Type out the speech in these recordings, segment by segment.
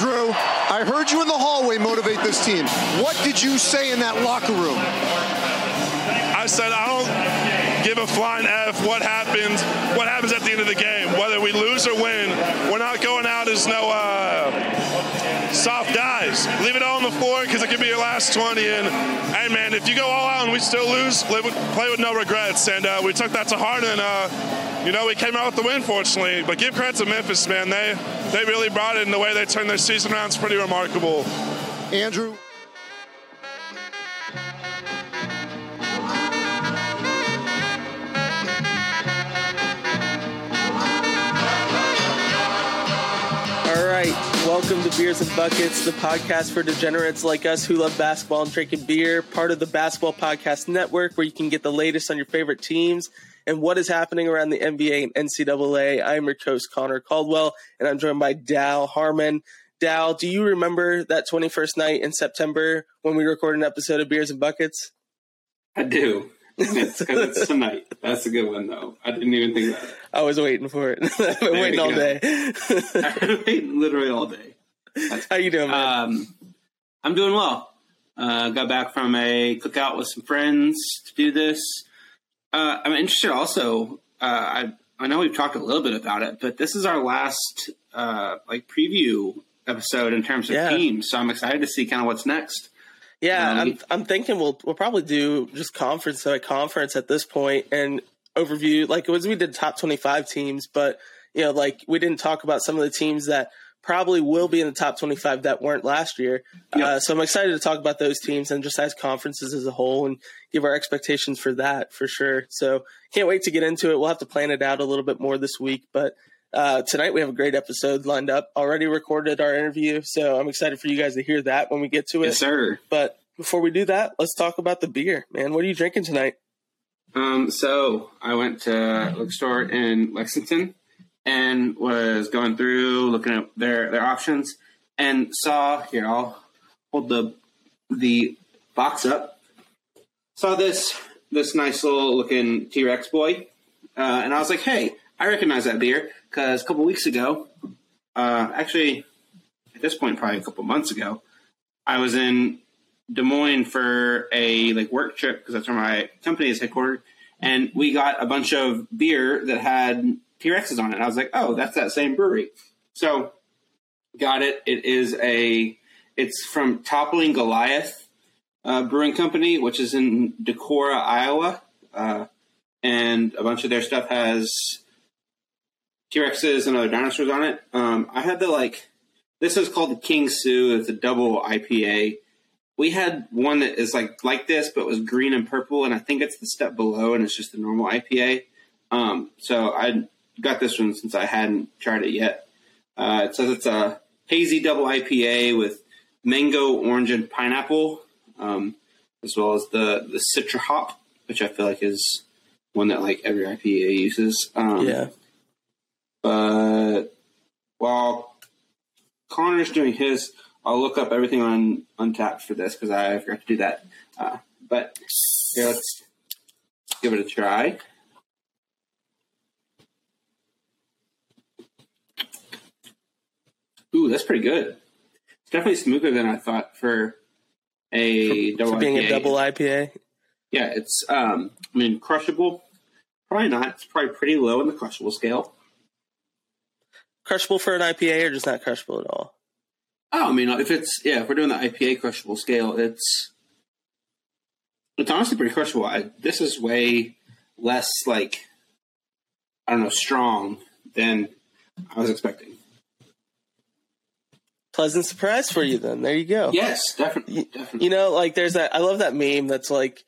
Drew, I heard you in the hallway motivate this team. What did you say in that locker room? I said I don't give a flying f what happens. What happens at the end of the game, whether we lose or win. We're not going out as no uh, soft guys. Leave it all on the floor because it could be your last 20. And hey, man, if you go all out and we still lose, play with, play with no regrets. And uh, we took that to heart and. Uh, you know, we came out with the win, fortunately. But give credit to Memphis, man. They they really brought it, and the way they turned their season around is pretty remarkable. Andrew. Welcome to Beers and Buckets, the podcast for degenerates like us who love basketball and drinking beer, part of the Basketball Podcast Network, where you can get the latest on your favorite teams and what is happening around the NBA and NCAA. I'm your host, Connor Caldwell, and I'm joined by Dal Harmon. Dal, do you remember that 21st night in September when we recorded an episode of Beers and Buckets? I do. It's because it's tonight. That's a good one, though. I didn't even think that. I was waiting for it. I've been There waiting all day. I've been waiting literally all day. How you doing, man? Um, I'm doing well. Uh, got back from a cookout with some friends to do this. Uh, I'm interested also. Uh, I I know we've talked a little bit about it, but this is our last uh, like preview episode in terms of Yeah. teams. So I'm excited to see kind of what's next. Yeah, Um, I'm I'm thinking we'll we'll probably do just conference by conference at this point and overview like it was we did top 25 teams, but you know like we didn't talk about some of the teams that probably will be in the top 25 that weren't last year. Yep. Uh, so I'm excited to talk about those teams and just as conferences as a whole and give our expectations for that for sure. So can't wait to get into it. We'll have to plan it out a little bit more this week, but uh, tonight we have a great episode lined up. Already recorded our interview, so I'm excited for you guys to hear that when we get to it. Yes, sir. But before we do that, let's talk about the beer, man. What are you drinking tonight? Um, so I went to a bookstore in Lexington and was going through looking at their their options and saw here I'll hold the the box up. Saw this this nice little looking T Rex boy, uh, and I was like, hey, I recognize that beer because a couple weeks ago, uh, actually at this point probably a couple months ago, I was in Des Moines for a like work trip because that's where my company is headquartered, and we got a bunch of beer that had T Rexes on it. I was like, oh, that's that same brewery. So got it. It is a it's from Toppling Goliath uh, Brewing Company, which is in Decorah, Iowa, uh, and a bunch of their stuff has T Rexes and other dinosaurs on it. Um, I had the like this is called the King Sue. It's a double IPA we had one that is like like this, but was green and purple, and I think it's the step below, and it's just a normal IPA. Um, so I got this one since I hadn't tried it yet. Uh, it says it's a hazy double IPA with mango, orange, and pineapple, um, as well as the the citra hop, which I feel like is one that like every IPA uses. Um, yeah. But while Connor's doing his, I'll look up everything on Untappd for this because I forgot to do that. Uh, but here, let's give it a try. Ooh, that's pretty good. It's definitely smoother than I thought for a double For being IPA. a double IPA. Yeah, it's um I mean crushable. Probably not. It's probably pretty low in the crushable scale. Crushable for an IPA or just not crushable at all? Oh, I mean, if it's yeah, if we're doing the IPA crushable scale, it's it's honestly pretty crushable. I, this is way less like I don't know strong than I was expecting. Pleasant surprise for you then. There you go. Yes, definitely, You, definitely. you know, like there's that I love that meme that's like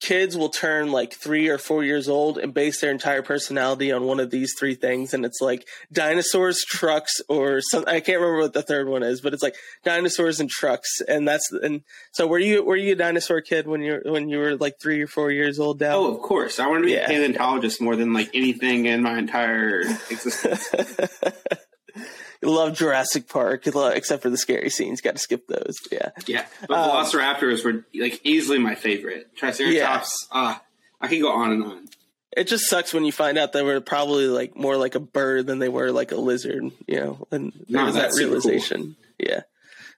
kids will turn like three or four years old and base their entire personality on one of these three things and it's like dinosaurs trucks or some i can't remember what the third one is but it's like dinosaurs and trucks and that's and so were you were you a dinosaur kid when you when you were like three or four years old down Oh, of course. I want to be Yeah. a paleontologist more than like anything in my entire existence. love jurassic park except for the scary scenes got to skip those yeah yeah, but Um, Velociraptors were like easily my favorite. Triceratops. Ah, I can go on and on. it just sucks when you find out they were probably like more like a bird than they were like a lizard. You know, and No, there's that super cool. realization. Yeah,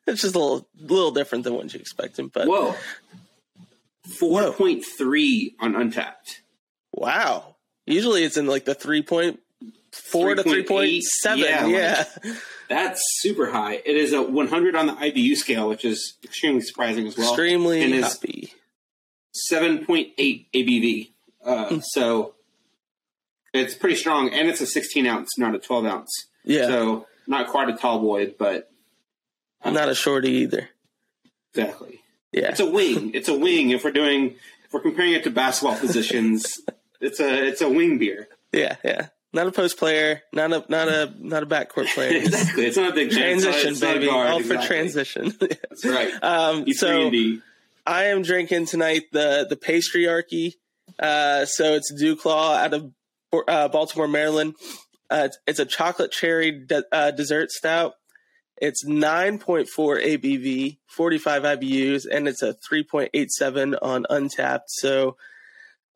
it's just a little little different than what you expected. But Whoa. 4.3 on Untappd. wow, usually it's in like the three point four to three point seven. 3.8, point seven. yeah, Yeah, That's super high. It is a 100 on the IBU scale, which is extremely surprising as well. extremely and happy. 7.8 ABV. Uh, Hmm. so it's pretty strong, and it's a 16 ounce, not a 12 ounce. Yeah, So not quite a tall boy, but not a shorty either. exactly. Yeah, It's a wing. It's a wing. If we're doing, if we're comparing it to basketball positions, it's a it's a wing beer. yeah, yeah. Not a post player, not a not a not a backcourt player. exactly. It's not a big man. It's not- transition, it's baby, guard, all for exactly. transition. That's right. um, so three and D. I am drinking tonight the the pastryarchy. Uh, so it's Dew Claw out of uh, Baltimore, Maryland. Uh, it's, it's a chocolate cherry de- uh, dessert stout. It's 9.4 ABV, 45 IBUs, and it's a 3.87 on Untappd. So,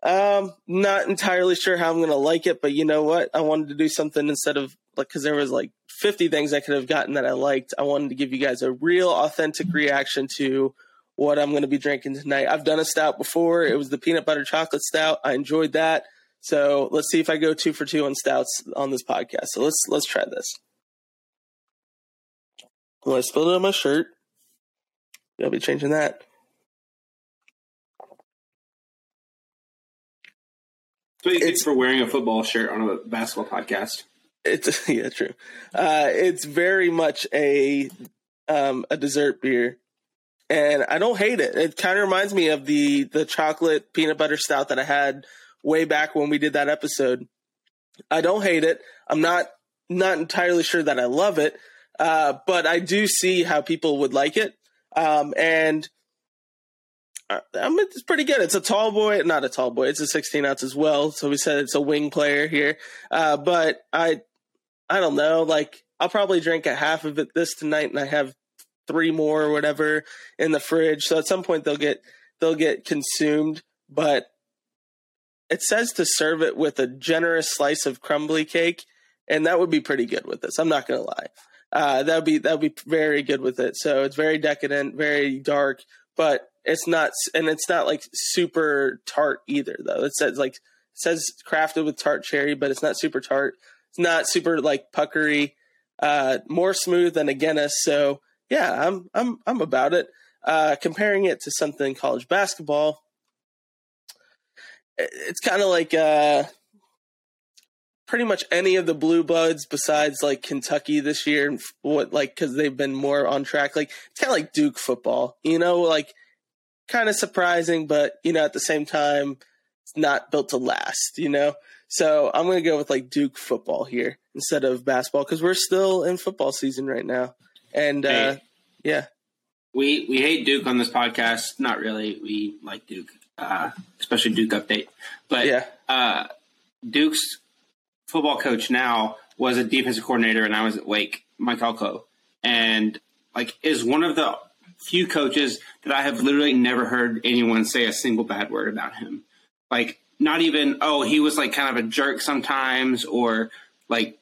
um, not entirely sure how I'm to like it, but you know what? I wanted to do something instead of like, cause there was like 50 things I could have gotten that I liked. I wanted to give you guys a real authentic reaction to what I'm to be drinking tonight. I've done a stout before. It was the peanut butter chocolate stout. I enjoyed that. So let's see if I go two for two on stouts on this podcast. So let's let's try this. Well, I spilled it on my shirt. I'll be changing that. So you it's- for wearing a football shirt on a basketball podcast. It's yeah, true. Uh, it's very much a um, a dessert beer, and I don't hate it. It kind of reminds me of the the chocolate peanut butter stout that I had way back when we did that episode. I don't hate it. I'm not not entirely sure that I love it, uh, but I do see how people would like it, um, and. I mean, it's pretty good. It's a tall boy, not a tall boy. It's a 16 ounce as well. So we said it's a wing player here. Uh, but I, I don't know. Like I'll probably drink a half of it this tonight, and I have three more or whatever in the fridge. So at some point they'll get they'll get consumed. But it says to serve it with a generous slice of crumbly cake, and that would be pretty good with this. I'm not gonna lie. Uh, that would be that would be very good with it. So it's very decadent, very dark, but it's not, and it's not like super tart either. Though it says like it says crafted with tart cherry, but it's not super tart. It's not super like puckery. Uh, more smooth than a Guinness. So yeah, I'm I'm I'm about it. Uh, comparing it to something college basketball, it's kind of like uh, pretty much any of the blue bloods besides like Kentucky this year. and What like because they've been more on track. Like it's kind of like Duke football, you know, like kind of surprising, but you know at the same time it's not built to last, you know. So I'm gonna go with like Duke football here instead of basketball because we're still in football season right now, and uh, yeah, We we hate Duke on this podcast. Not really. We like Duke, uh, especially Duke update. But yeah, uh, Duke's football coach now was a defensive coordinator, and I was at Wake, Mike Elko, and like is one of the few coaches that I have literally never heard anyone say a single bad word about him. Like not even oh he was like kind of a jerk sometimes, or like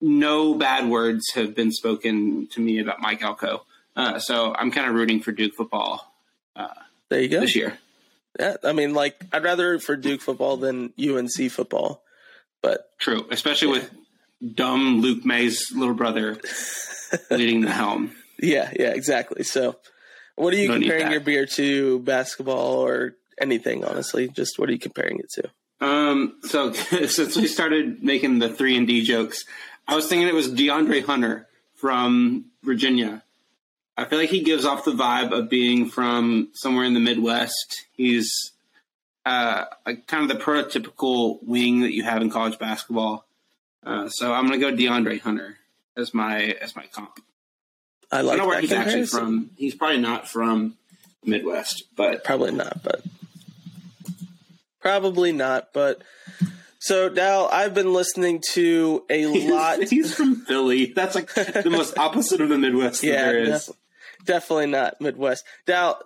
no bad words have been spoken to me about Mike Elko. Uh, so I'm kind of rooting for Duke football there you go. this year. Yeah, I mean, like I'd rather for Duke football than UNC football, but True, especially with dumb Luke Maye's little brother leading the helm. Yeah, yeah, exactly. So, what are you Don't comparing your beer to? Basketball or anything? Honestly, just what are you comparing it to? Um, so since we started making the three and D jokes, I was thinking it was DeAndre Hunter from Virginia. I feel like he gives off the vibe of being from somewhere in the Midwest. He's uh, like kind of the prototypical wing that you have in college basketball. Uh, so I'm going to go DeAndre Hunter as my as my comp. I like. I don't know where he's actually from. He's probably not from Midwest, but Probably not, but probably not. But so Dal, I've been listening to a lot. he's from Philly. That's like the most opposite of the Midwest that yeah, there is. def- definitely not Midwest. Dal,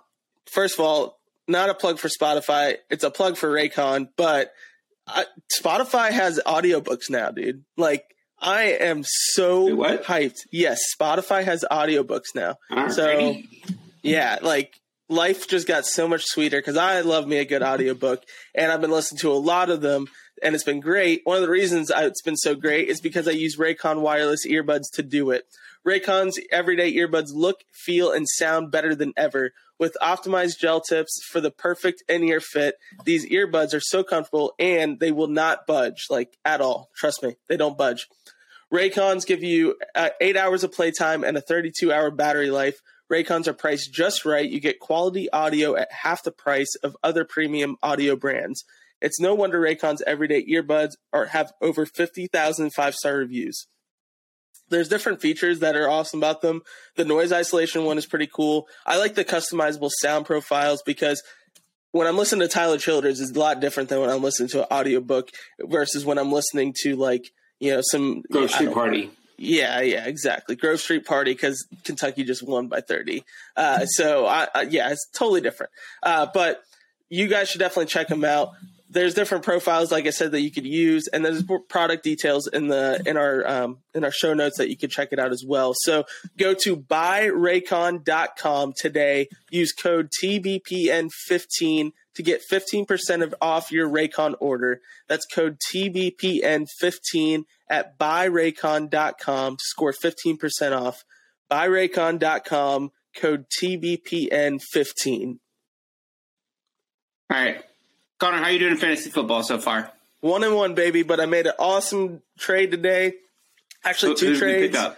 first of all, not a plug for Spotify. It's a plug for Raycon, but I, Spotify has audiobooks now, dude. Like I am so Wait, hyped. Yes, Spotify has audiobooks now. So yeah, like life just got so much sweeter because I love me a good audiobook and I've been listening to a lot of them and it's been great. One of the reasons I, it's been so great is because I use Raycon wireless earbuds to do it. Raycon's everyday earbuds look, feel, and sound better than ever. With optimized gel tips for the perfect in ear fit, these earbuds are so comfortable and they will not budge, like at all. Trust me, they don't budge. Raycons give you uh, eight hours of playtime and a 32 hour battery life. Raycons are priced just right. You get quality audio at half the price of other premium audio brands. It's no wonder Raycon's everyday earbuds are have over 50,000 five star reviews. There's different features that are awesome about them. The noise isolation one is pretty cool. I like the customizable sound profiles because when I'm listening to Tyler Childers, it's a lot different than when I'm listening to an audiobook versus when I'm listening to like, you know, some Grove Street Party. yeah, yeah, exactly. Grove Street Party because Kentucky just won by 30. Uh, so, I, I, yeah, it's totally different. Uh, but you guys should definitely check them out. There's different profiles, like I said, that you could use, and there's product details in the in our um, in our show notes that you can check it out as well. So go to buyraycon.com today. Use code TBPN15 to get 15% of off your Raycon order. That's code TBPN15 at buyraycon.com to score 15% off. Buyraycon.com, code TBPN15. All right, Connor, how are you doing in fantasy football so far? One and one, baby, but I made an awesome trade today. Actually, two who did you pick trades.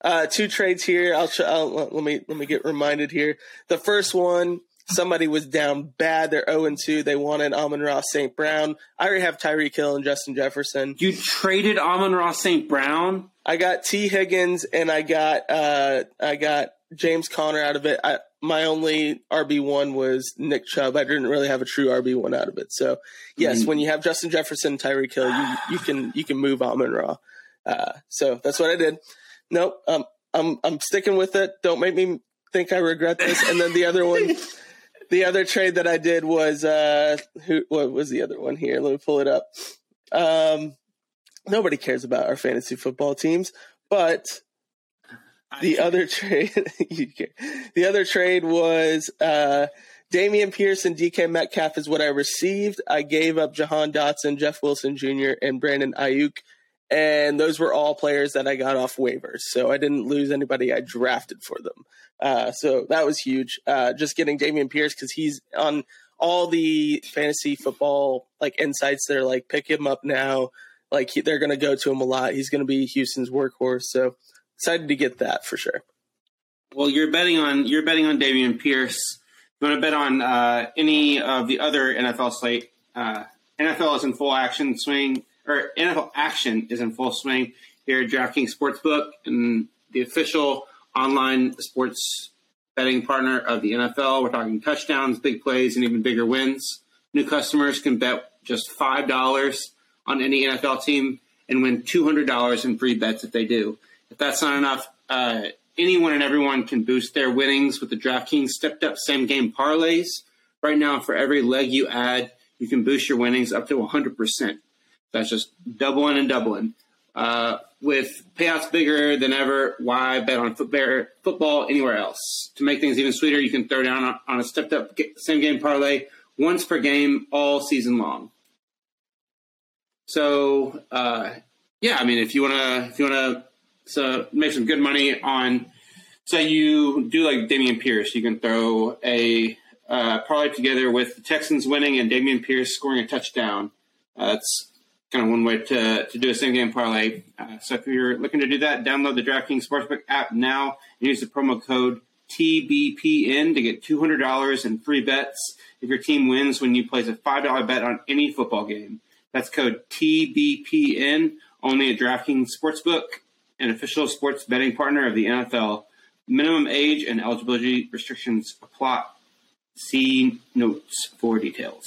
Uh, two trades here. I'll, I'll let me let me get reminded here. The first one, somebody was down bad. They're zero and two. They wanted Amon Ra St. Brown. I already have Tyreek Hill and Justin Jefferson. You traded Amon Ra St. Brown. I got Tee Higgins and I got uh, I got James Conner out of it. I, my only RB one was Nick Chubb. I didn't really have a true RB one out of it. So yes, Mm. when you have Justin Jefferson, Tyreek Hill, you you can you can move Amon Ra. Uh, so that's what I did. Nope, um, I'm I'm sticking with it. Don't make me think I regret this. And then the other one, the other trade that I did was uh, who? What was the other one here? Let me pull it up. Um, nobody cares about our fantasy football teams, but the other trade, the other trade was uh, Dameon Pierce and DK Metcalf is what I received. I gave up Jahan Dotson, Jeff Wilson Jr., and Brandon Aiyuk, and those were all players that I got off waivers. So I didn't lose anybody I drafted for them. Uh, so that was huge. Uh, just getting Dameon Pierce because he's on all the fantasy football like insights. They're like pick him up now. Like he, they're going to go to him a lot. He's going to be Houston's workhorse. So excited to get that for sure. Well, you're betting on you're betting on Dameon Pierce. You want to bet on uh, any of the other NFL slate? Uh, NFL is in full action swing, or NFL action is in full swing here at DraftKings Sportsbook, and the official online sports betting partner of the NFL. We're talking touchdowns, big plays, and even bigger wins. New customers can bet just five dollars on any NFL team and win two hundred dollars in free bets if they do. If that's not enough, uh, anyone and everyone can boost their winnings with the DraftKings stepped up same game parlays. Right now, for every leg you add, you can boost your winnings up to 100%. That's just doubling and doubling. Uh, with payouts bigger than ever, why bet on football, anywhere else? To make things even sweeter, you can throw down on, a stepped up same game parlay once per game all season long. So, uh, yeah, I mean, if you want to, if you want to so make some good money on, say you do like Dameon Pierce, you can throw a uh, parlay together with the Texans winning and Dameon Pierce scoring a touchdown. Uh, that's kind of one way to, to do a same game parlay. Uh, so if you're looking to do that, download the DraftKings Sportsbook app now and use the promo code TBPN to get $200 in free bets if your team wins when you place a $5 bet on any football game. That's code TBPN only at DraftKings Sportsbook, an official sports betting partner of the NFL. Minimum age and eligibility restrictions apply. See notes for details.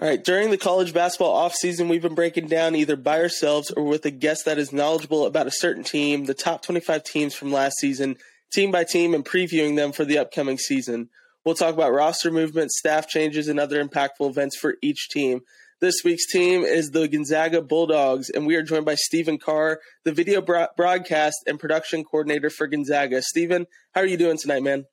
All right. During the college basketball offseason, we've been breaking down either by ourselves or with a guest that is knowledgeable about a certain team, the top 25 teams from last season, team by team, and previewing them for the upcoming season. We'll talk about roster movement, staff changes, and other impactful events for each team. This week's team is the Gonzaga Bulldogs, and we are joined by Stephen Carr, the video broadcast and production coordinator for Gonzaga. Stephen, how are you doing tonight, man?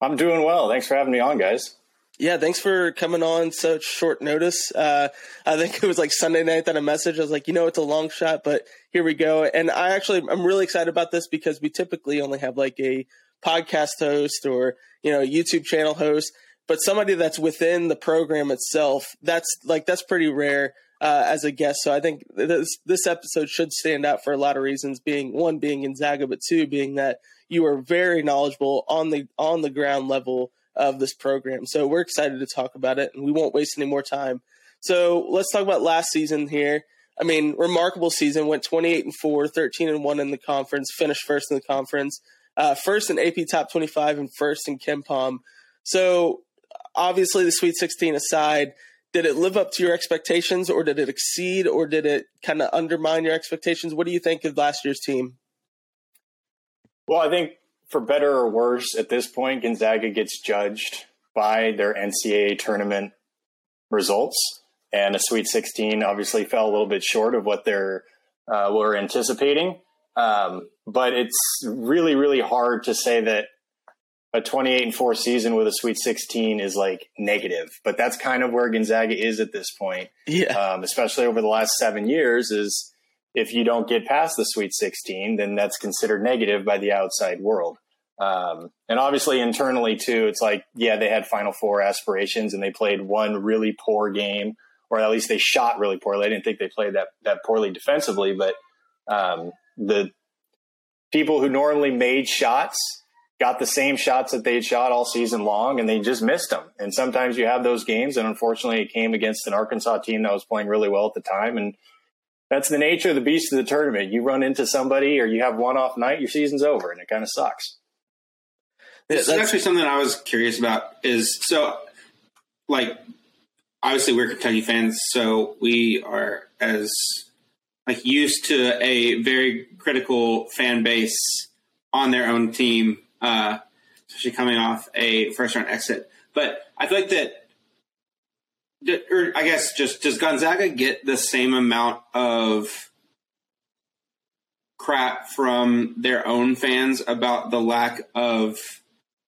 I'm doing well. Thanks for having me on, guys. Yeah, thanks for coming on such short notice. Uh, I think it was like Sunday night that a message. I was like, you know, it's a long shot, but here we go. And I actually, I'm really excited about this because we typically only have like a podcast host or, you know, YouTube channel host but somebody that's within the program itself, that's like that's pretty rare uh, as a guest. So I think this this episode should stand out for a lot of reasons. Being one, being in Gonzaga, but two, being that you are very knowledgeable on the on the ground level of this program. So we're excited to talk about it, and we won't waste any more time. So let's talk about last season here. I mean, remarkable season. Went 28 and 4, 13 and 1 in the conference, finished first in the conference, uh, first in AP Top 25, and first in KenPom. So obviously the Sweet 16 aside, did it live up to your expectations or did it exceed or did it kind of undermine your expectations? What do you think of last year's team? Well, I think for better or worse, at this point, Gonzaga gets judged by their NCAA tournament results. And a Sweet 16 obviously fell a little bit short of what they're uh, were anticipating. Um, but it's really, really hard to say that a 28 and 4 season with a Sweet 16 is like negative, but that's kind of where Gonzaga is at this point. Yeah. Um, especially over the last seven years, is if you don't get past the Sweet 16, then that's considered negative by the outside world. Um, and obviously internally too, it's like, yeah, they had Final Four aspirations and they played one really poor game, or at least they shot really poorly. I didn't think they played that that poorly defensively, but um, the people who normally made shots got the same shots that they'd shot all season long and they just missed them. And sometimes you have those games. And unfortunately, it came against an Arkansas team that was playing really well at the time. And that's the nature of the beast of the tournament. You run into somebody or you have one off night, your season's over and it kind of sucks. This is actually something I was curious about is so like obviously we're Kentucky fans, so we are as like used to a very critical fan base on their own team uh, especially coming off a first round exit. But I feel like that, or I guess just does Gonzaga get the same amount of crap from their own fans about the lack of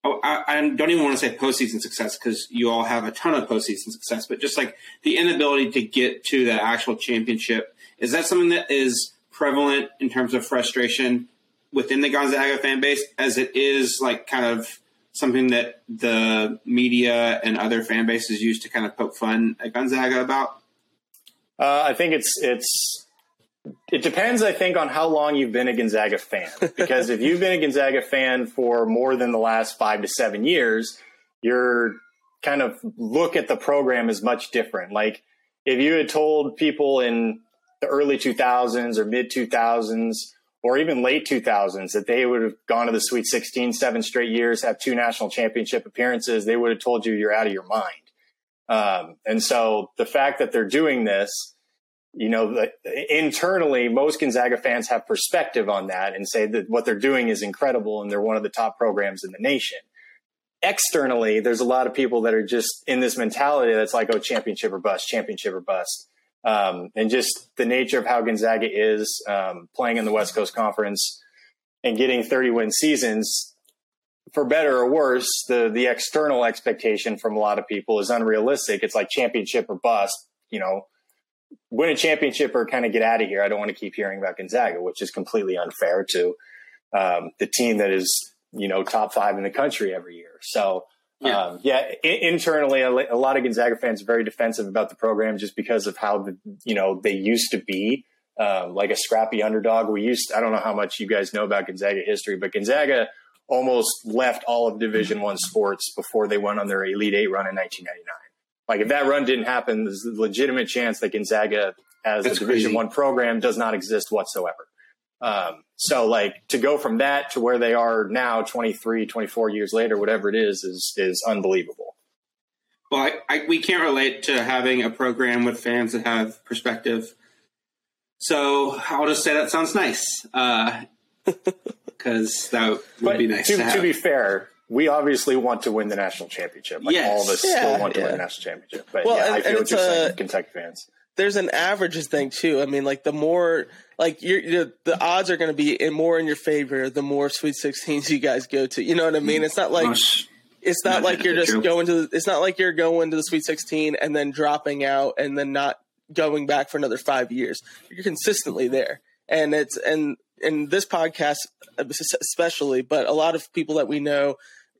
Oh, I, I, don't even want to say postseason success because you all have a ton of postseason success, but just like the inability to get to that actual championship. Is that something that is prevalent in terms of frustration within the Gonzaga fan base as it is like kind of something that the media and other fan bases use to kind of poke fun at Gonzaga about? Uh, I think it's it's it depends. I think on how long you've been a Gonzaga fan. Because if you've been a Gonzaga fan for more than the last five to seven years, your kind of look at the program is much different. Like if you had told people in the early 2000s or mid 2000s or even late 2000s that they would have gone to the Sweet 16 seven straight years, have two national championship appearances, they would have told you you're out of your mind. Um, and so the fact that they're doing this, you know, the, internally, most Gonzaga fans have perspective on that and say that what they're doing is incredible and they're one of the top programs in the nation. Externally, there's a lot of people that are just in this mentality that's like, oh, championship or bust, championship or bust um, and just the nature of how Gonzaga is um, playing in the West Coast Conference and getting 30 win seasons. For better or worse, the the external expectation from a lot of people is unrealistic. It's like championship or bust. You know, win a championship or kind of get out of here. I don't want to keep hearing about Gonzaga, which is completely unfair to um, the team that is you know top five in the country every year. So yeah, um, yeah. I- internally, a, lot of Gonzaga fans are very defensive about the program just because of how the you know they used to be um, like a scrappy underdog. We used I don't know how much you guys know about Gonzaga history, but Gonzaga almost left all of Division One sports before they went on their Elite Eight run in 1999. Like if that run didn't happen, there's a legitimate chance that Gonzaga as That's a Division One program does not exist whatsoever. Um, so like to go from that to where they are now, 23, 24 years later, whatever it is, is, is unbelievable. Well, I, I, we can't relate to having a program with fans that have perspective. So I'll just say that sounds nice. Uh, because that would but be nice. To, to, to, be fair, we obviously want to win the national championship. Like Yes. all of us Yeah, still want to yeah. win the national championship. But Well, yeah, and- I feel what it's you're saying, a- Kentucky fans. There's an averages thing too. I mean, like the more like you're, you're the odds are going to be in more in your favor the more Sweet 16s you guys go to. You know what I mean? It's not like Gosh. it's not Not like you're just true. going to. The, it's not like you're going to the Sweet 16 and then dropping out and then not going back for another five years. You're consistently there, and it's and in this podcast especially, but a lot of people that we know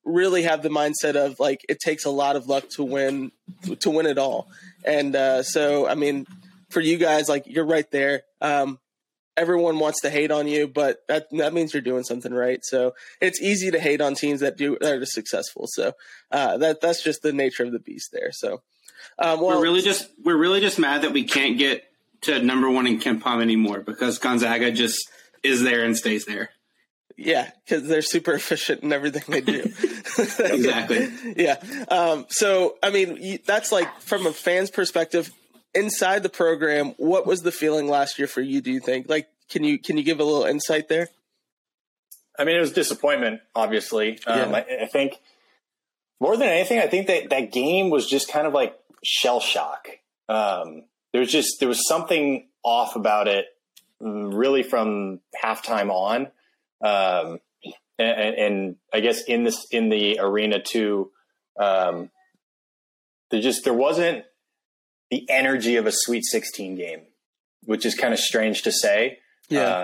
really have the mindset of like it takes a lot of luck to win to win it all. And uh, so i mean for you guys like you're right there. Um, everyone wants to hate on you but that that means you're doing something right. So it's easy to hate on teams that do that are successful. So uh, that that's just the nature of the beast there. So um, well we're really just we're really just mad that we can't get to number one in KenPom anymore because Gonzaga just is there and stays there. Yeah because they're super efficient in everything they do Exactly. yeah. Um, so, I mean, that's like from a fan's perspective, inside the program. What was the feeling last year for you? Do you think? Like, can you can you give a little insight there? I mean, it was disappointment, obviously. Um, Yeah. I, I think more than anything, I think that that game was just kind of like shell shock. Um, there was just there was something off about it, really from halftime on, um, and, and I guess in this in the arena too. Um, there just there wasn't the energy of a Sweet Sixteen game, which is kind of strange to say.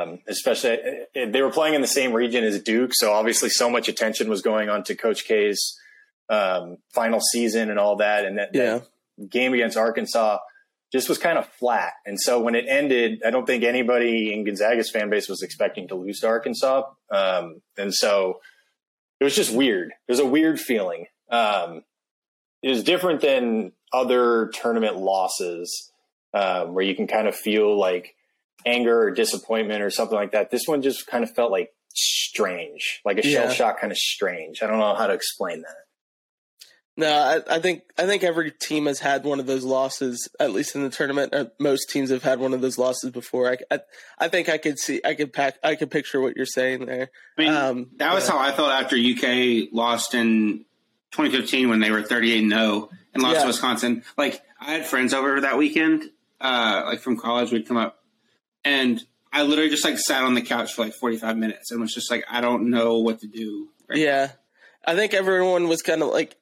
Um, especially uh, they were playing in the same region as Duke, so obviously so much attention was going on to Coach K's um, final season and all that, and that, yeah. that game against Arkansas just was kind of flat. And so when it ended, I don't think anybody in Gonzaga's fan base was expecting to lose to Arkansas, um, and so it was just weird. It was a weird feeling. Um, it was different than other tournament losses um, where you can kind of feel like anger or disappointment or something like that. This one just kind of felt like strange, like a Yeah. shell shock, kind of strange. I don't know how to explain that. No, I, I think I think every team has had one of those losses, at least in the tournament. Or most teams have had one of those losses before. I, I, I think I could see, I could pack, I could picture what you're saying there. I mean, Um, that was how I felt after UK lost in 2015 when they were 38 and 0 and lost Yeah. to Wisconsin. Like, I had friends over that weekend, uh, like from college, we'd come up, and I literally just like sat on the couch for like 45 minutes and was just like, I don't know what to do. right Yeah, I think everyone was kind of like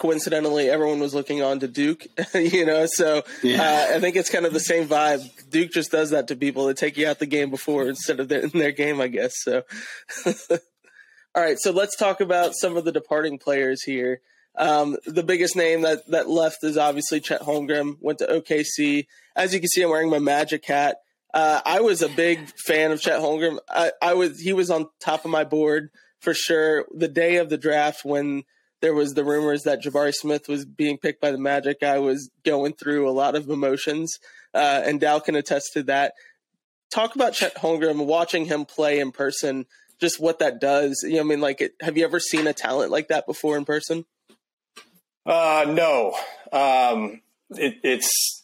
coincidentally everyone was looking on to Duke, you know. So Yeah. uh, I think it's kind of the same vibe. Duke just does that to people. They take you out the game before instead of their, in their game, I guess. So, all right. So let's talk about some of the departing players here. Um, the biggest name that that left is obviously Chet Holmgren. Went to OKC. As you can see, I'm wearing my Magic hat. Uh, I was a big fan of Chet Holmgren. I, I was he was on top of my board for sure. The day of the draft when there was the rumors that Jabari Smith was being picked by the Magic, I was going through a lot of emotions, uh, and Dow can attest to that. Talk about Chet Holmgren, watching him play in person, just what that does. You know, I mean, like, it, have you ever seen a talent like that before in person? Uh, no, um, it, it's.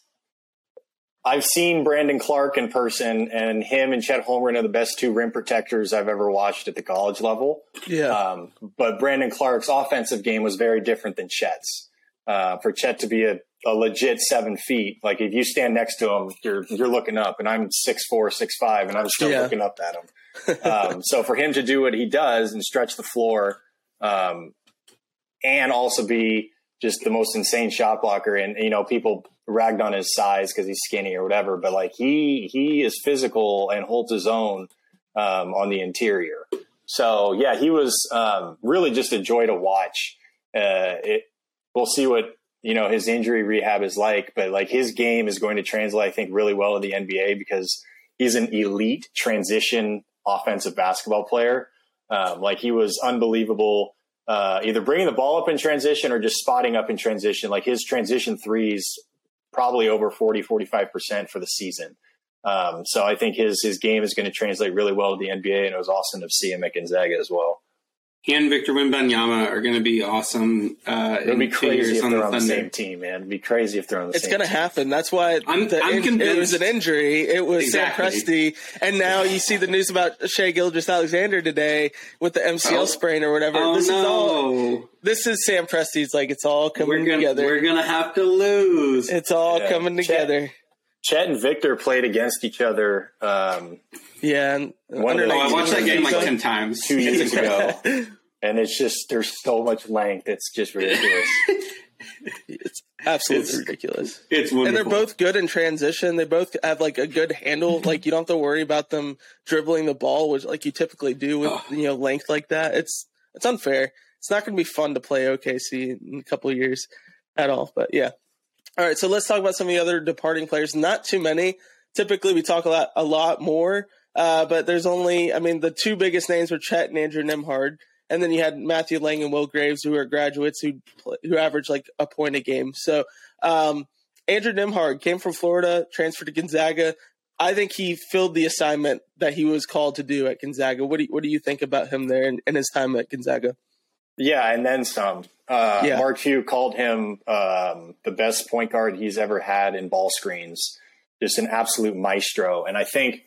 I've seen Brandon Clarke in person, and him and Chet Holmgren are the best two rim protectors I've ever watched at the college level. Yeah, Um, but Brandon Clarke's offensive game was very different than Chet's. Uh, for Chet to be a, a legit seven feet, like if you stand next to him, you're you're looking up, and I'm six four, six five, and I'm still Yeah. looking up at him. um, so for him to do what he does and stretch the floor, um, and also be just the most insane shot blocker, and you know people ragged on his size because he's skinny or whatever, but like he he is physical and holds his own um, on the interior. So yeah, he was um, really just a joy to watch. Uh, it, we'll see what you know his injury rehab is like, but like his game is going to translate, I think, really well to the NBA because he's an elite transition offensive basketball player. Um, like he was unbelievable, uh, either bringing the ball up in transition or just spotting up in transition. Like his transition threes, probably over 40, 45% for the season. Um, so I think his his game is going to translate really well to the NBA, and it was awesome to see him at Gonzaga as well. He and Victor Wembanyama are going to be awesome. Uh, It'd be crazy if on they're the on the same team, man. It'd be crazy if they're on the It's same going to team. happen. That's why I'm- the I'm in- it was an injury. It was Exactly. Sam Presti, and now you see the news about Shai Gilgeous-Alexander today with the MCL Oh. sprain or whatever. Oh this no! is all. This is Sam Presti's. Like it's all coming we're gonna together. we're gonna have to lose. it's all Yeah. coming together. Chet and Victor played against each other um, Yeah. And One of the- oh, I watched that game like ten times. two years ago, and it's just there's so much length. It's just ridiculous. It's absolutely It's- ridiculous. It's And they're both good in transition. They both have like a good handle. Like you don't have to worry about them dribbling the ball, which like you typically do with Oh. you know length like that. It's it's unfair. It's not going to be fun to play OKC in a couple of years at all. But yeah. All right, so let's talk about some of the other departing players. Not too many. Typically, we talk a lot a lot more, uh, but there's only I mean the two biggest names were Chet and Andrew Nembhard, and then you had Matthew Lang and Will Graves, who are graduates who who average like a point a game. So um, Andrew Nembhard came from Florida, transferred to Gonzaga. I think he filled the assignment that he was called to do at Gonzaga. What do you, what do you think about him there and, and his time at Gonzaga? yeah, and then some. Uh, Yeah. Mark Few called him um, the best point guard he's ever had in ball screens. Just an absolute maestro, and I think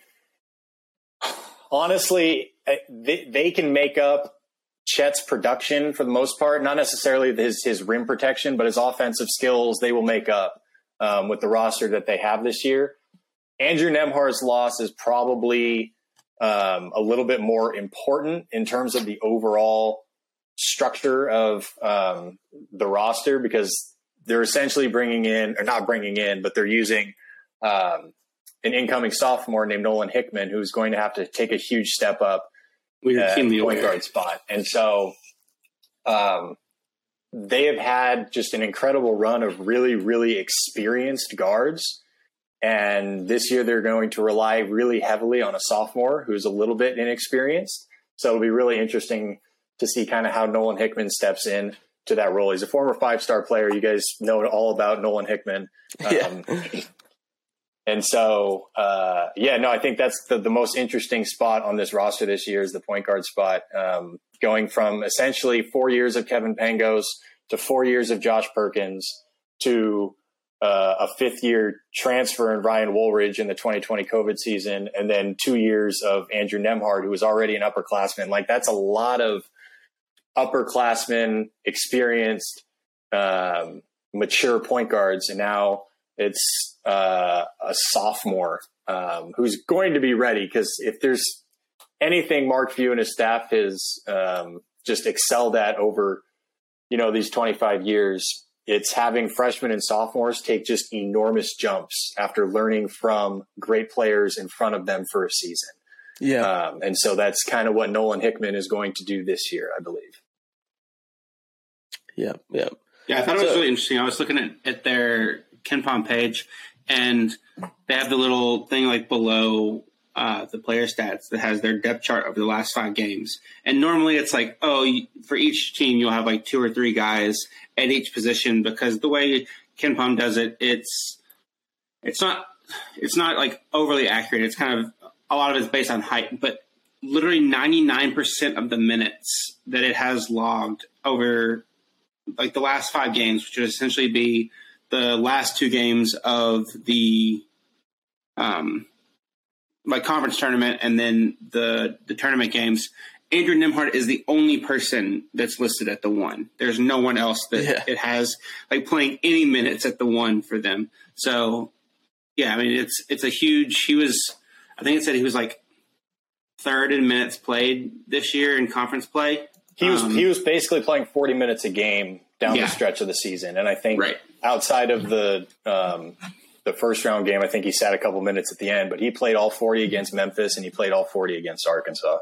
honestly, they, they can make up Chet's production for the most part. Not necessarily his his rim protection, but his offensive skills. They will make up um, with the roster that they have this year. Andrew Nembhard's loss is probably um, a little bit more important in terms of the overall structure of um, the roster because they're essentially bringing in, or not bringing in, but they're using um, an incoming sophomore named Nolan Hickman who's going to have to take a huge step up We're uh, keenly point guard spot. And so um, they have had just an incredible run of really, really experienced guards. And this year they're going to rely really heavily on a sophomore who's a little bit inexperienced. So it'll be really interesting to see kind of how Nolan Hickman steps in to that role. He's a former five star player. You guys know all about Nolan Hickman. Um, and so, uh, yeah, no, I think that's the, the most interesting spot on this roster this year is the point guard spot. Um, going from essentially four years of Kevin Pangos to four years of Josh Perkins to uh, a fifth year transfer in Ryan Woolridge in the 2020 COVID season, and then two years of Andrew Nembhard, who was already an upperclassman. Like that's a lot of upperclassmen, experienced, um, mature point guards, and now it's uh, a sophomore um, who's going to be ready because if there's anything Mark Few and his staff has um, just excelled at over you know these 25 years it's having freshmen and sophomores take just enormous jumps after learning from great players in front of them for a season Yeah. um, and so that's kind of what Nolan Hickman is going to do this year I believe yeah. Yeah. Yeah, I thought it was really interesting. I was looking at, at their KenPom page, and they have the little thing like below uh, the player stats that has their depth chart over the last five games. And normally it's like, oh, for each team you'll have like two or three guys at each position because the way KenPom does it, it's it's not it's not like overly accurate. It's kind of a lot of it's based on height, but literally 99% of the minutes that it has logged over like the last five games, which would essentially be the last two games of the um like conference tournament and then the the tournament games. Andrew Nembhard is the only person that's listed at the one. There's no one else that Yeah. it has like playing any minutes at the one for them. So yeah, I mean it's it's a huge he was I think it said he was like third in minutes played this year in conference play. He was Um, he was basically playing 40 minutes a game down Yeah. the stretch of the season, and I think Right. outside of the um, the first round game, I think he sat a couple minutes at the end, but he played all 40 against Memphis and he played all 40 against Arkansas.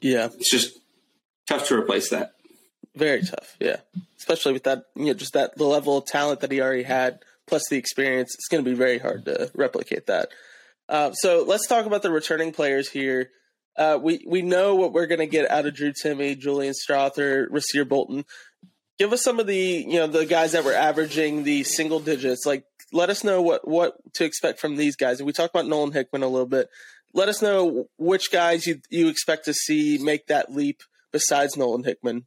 Yeah. It's just tough to replace that. Very tough. Yeah. Especially with that, you know, just that the level of talent that he already had, plus the experience. It's going to be very hard to replicate that. Uh, so let's talk about the returning players here. Uh, we we know what we're going to get out of Drew Timme, Julian Strawther, Rasir Bolton. Give us some of the you know the guys that were averaging the single digits. Like, let us know what what to expect from these guys. We talked about Nolan Hickman a little bit. Let us know which guys you you expect to see make that leap besides Nolan Hickman.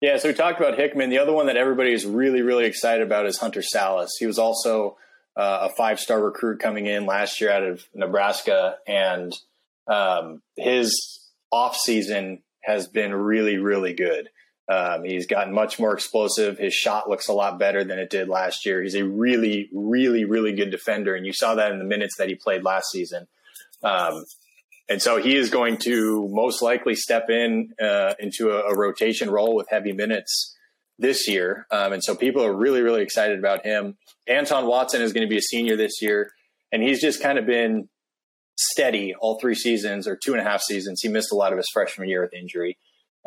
Yeah, so we talked about Hickman. The other one that everybody is really, really excited about is Hunter Sallis. He was also uh, a five star recruit coming in last year out of Nebraska, and um, his off season has been really, really good. Um, he's gotten much more explosive. His shot looks a lot better than it did last year. He's a really, really, really good defender, and you saw that in the minutes that he played last season. Um, and so he is going to most likely step in uh, into a, a, rotation role with heavy minutes this year. Um, and so people are really, really excited about him. Anton Watson is going to be a senior this year, and he's just kind of been steady all three seasons or two and a half seasons. He missed a lot of his freshman year with injury.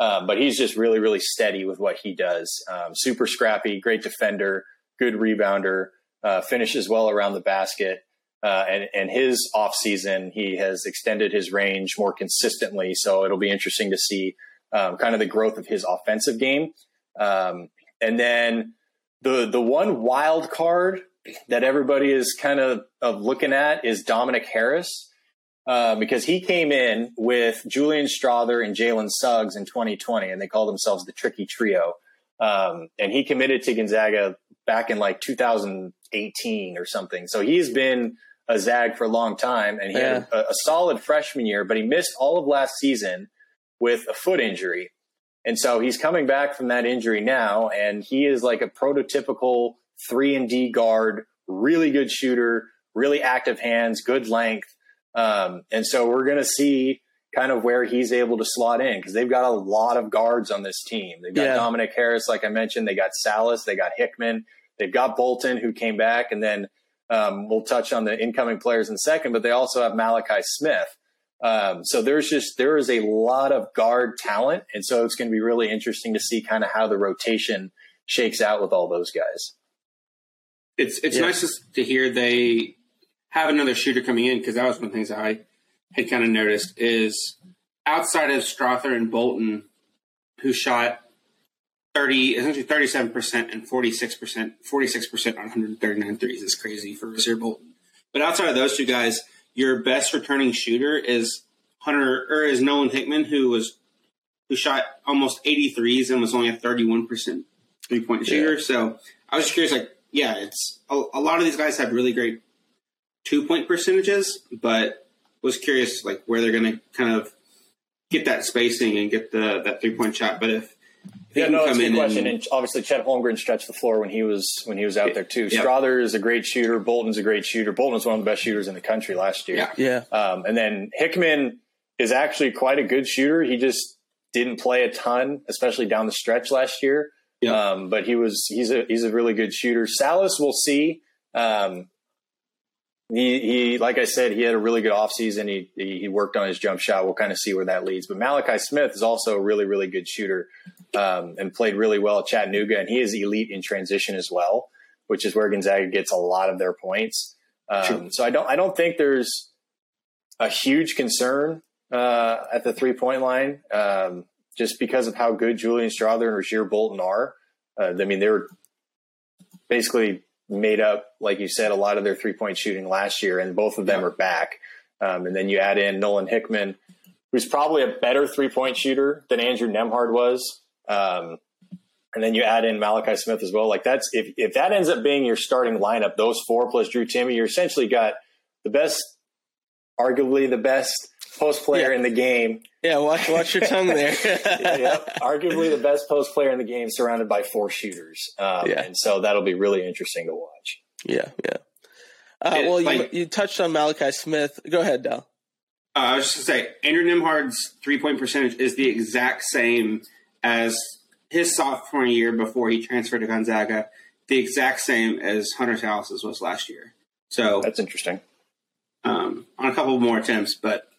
Um, but he's just really, really steady with what he does. Um, super scrappy, great defender, good rebounder, uh, finishes well around the basket. Uh, and, and his offseason, he has extended his range more consistently. So it'll be interesting to see um, kind of the growth of his offensive game. Um, and then the the one wild card that everybody is kind of, of looking at is Dominic Harris. Uh, because he came in with Julian Strawther and Jalen Suggs in 2020, and they called themselves the Tricky Trio. Um, and he committed to Gonzaga back in like 2018 or something. So he's been a Zag for a long time, and he yeah. had a, a solid freshman year, but he missed all of last season with a foot injury. And so he's coming back from that injury now, and he is like a prototypical three and D guard, really good shooter, really active hands, good length. Um, and so we're going to see kind of where he's able to slot in because they've got a lot of guards on this team. They've got yeah. Dominic Harris, like I mentioned. They got Sallis. They got Hickman. They've got Bolton, who came back, and then um, we'll touch on the incoming players in a second. But they also have Malachi Smith. Um, so there's just there is a lot of guard talent, and so it's going to be really interesting to see kind of how the rotation shakes out with all those guys. It's it's yeah. nice to hear they have another shooter coming in because that was one of the things I had kind of noticed is outside of Strawther and Bolton, who shot 30, essentially 37% and 46%, 46% on 139 threes is crazy for Rasir Bolton. But outside of those two guys, your best returning shooter is Hunter or is Nolan Hickman, who was who shot almost 83s and was only a 31% three point shooter. Yeah. So I was just curious, like, yeah, it's a, a lot of these guys have really great two point percentages, but was curious like where they're going to kind of get that spacing and get the that three point shot. But if yeah, no, that's a good question. And, and, obviously, Chet Holmgren stretched the floor when he was when he was out there too. Yeah. Strawther is a great shooter. Bolton's a great shooter. Bolton was one of the best shooters in the country last year. Yeah, yeah. Um, and then Hickman is actually quite a good shooter. He just didn't play a ton, especially down the stretch last year. Yeah. Um, but he was he's a he's a really good shooter. Sallis, we'll see. Um, he, he, like I said, he had a really good offseason. He, he, he worked on his jump shot. We'll kind of see where that leads. But Malachi Smith is also a really, really good shooter um, and played really well at Chattanooga. And he is elite in transition as well, which is where Gonzaga gets a lot of their points. Um, so I don't, I don't think there's a huge concern uh, at the three point line um, just because of how good Julian Strawther and Rasir Bolton are. Uh, I mean, they were basically made up, like you said, a lot of their three point shooting last year, and both of them yeah. are back. Um, and then you add in Nolan Hickman, who's probably a better three point shooter than Andrew Nembhard was. Um, and then you add in Malachi Smith as well. Like that's if if that ends up being your starting lineup, those four plus Drew Timme, you're essentially got the best, arguably the best post player yeah. in the game. Yeah, watch watch your tongue there. yep, arguably the best post player in the game, surrounded by four shooters. Um, yeah. and so that'll be really interesting to watch. Yeah, yeah. Uh, well, you, you touched on Malachi Smith. Go ahead, Dal. Uh, I was just going to say, Andrew Nembhard's three point percentage is the exact same as his sophomore year before he transferred to Gonzaga, the exact same as Hunter Sallis's was last year. So that's interesting. Um, on a couple more attempts, but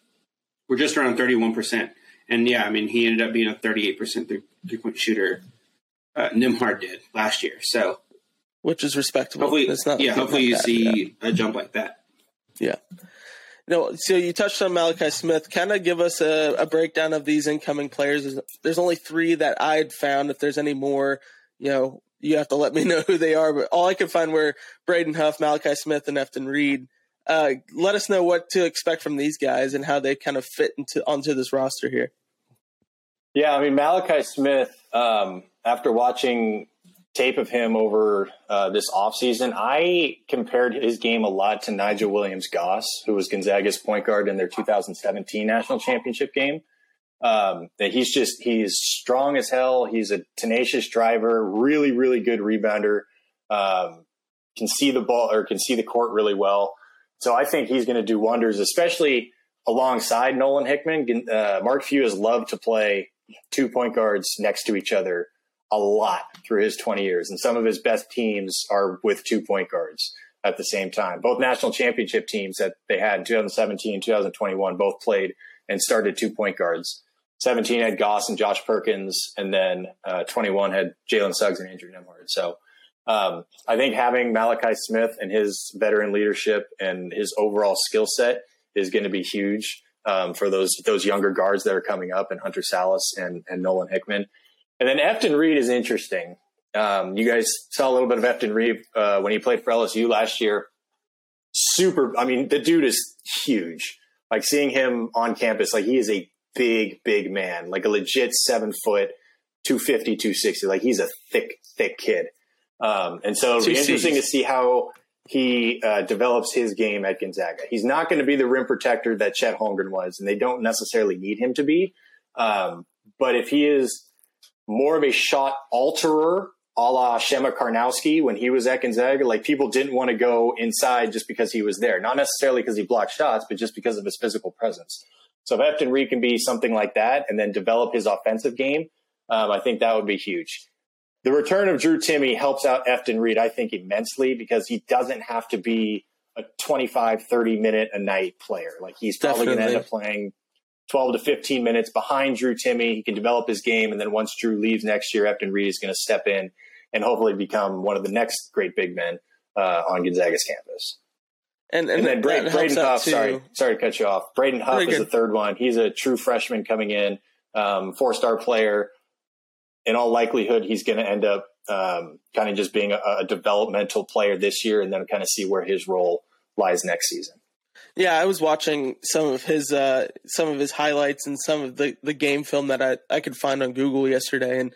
we're just around 31%. And yeah, I mean, he ended up being a 38% three point shooter. Uh, Nembhard did last year. So, which is respectable. Hopefully, That's not yeah, hopefully you that, see yeah. a jump like that. Yeah. No, so you touched on Malachi Smith. Kind of give us a, a, breakdown of these incoming players. There's only three that I'd found. If there's any more, you know, you have to let me know who they are. But all I could find were Braden Huff, Malachi Smith, and Efton Reid uh, let us know what to expect from these guys and how they kind of fit into onto this roster here. Yeah, I mean Malachi Smith. Um, after watching tape of him over uh, this offseason, I compared his game a lot to Nigel Williams Goss, who was Gonzaga's point guard in their 2017 national championship game. Um, that he's just he's strong as hell. He's a tenacious driver, really really good rebounder. Um, can see the ball or can see the court really well. So I think he's going to do wonders, especially alongside Nolan Hickman. Uh, Mark Few has loved to play two point guards next to each other a lot through his 20 years, and some of his best teams are with two point guards at the same time. Both national championship teams that they had in 2017 and 2021 both played and started two point guards. 17 had Goss and Josh Perkins, and then uh, 21 had Jalen Suggs and Andrew Nembhard. So um, I think having Malachi Smith and his veteran leadership and his overall skill set is going to be huge um, for those those younger guards that are coming up, and Hunter Sallis and, and Nolan Hickman. And then Efton Reid is interesting. Um, you guys saw a little bit of Efton Reid uh, when he played for LSU last year. Super. I mean, the dude is huge. Like seeing him on campus, like he is a big, big man, like a legit seven foot, 250, 260. Like he's a thick, thick kid. Um, and so it'll be interesting to see how he uh, develops his game at Gonzaga. He's not going to be the rim protector that Chet Holmgren was, and they don't necessarily need him to be. Um, but if he is more of a shot alterer, a la Przemek Karnowski when he was at Gonzaga, like people didn't want to go inside just because he was there, not necessarily because he blocked shots, but just because of his physical presence. So if Efton Reid can be something like that and then develop his offensive game, um, I think that would be huge the return of Drew Timme helps out Efton Reid, I think, immensely because he doesn't have to be a 25, 30 minute a night player. Like he's probably going to end up playing 12 to 15 minutes behind Drew Timme. He can develop his game. And then once Drew leaves next year, Efton Reid is going to step in and hopefully become one of the next great big men uh, on Gonzaga's campus. And, and, and then Bra- Braden Huff, sorry, sorry to cut you off. Braden Huff Very is good. the third one. He's a true freshman coming in, um, four star player in all likelihood, he's going to end up um, kind of just being a, a, developmental player this year, and then kind of see where his role lies next season. Yeah, I was watching some of his uh, some of his highlights and some of the, the game film that I, I could find on Google yesterday, and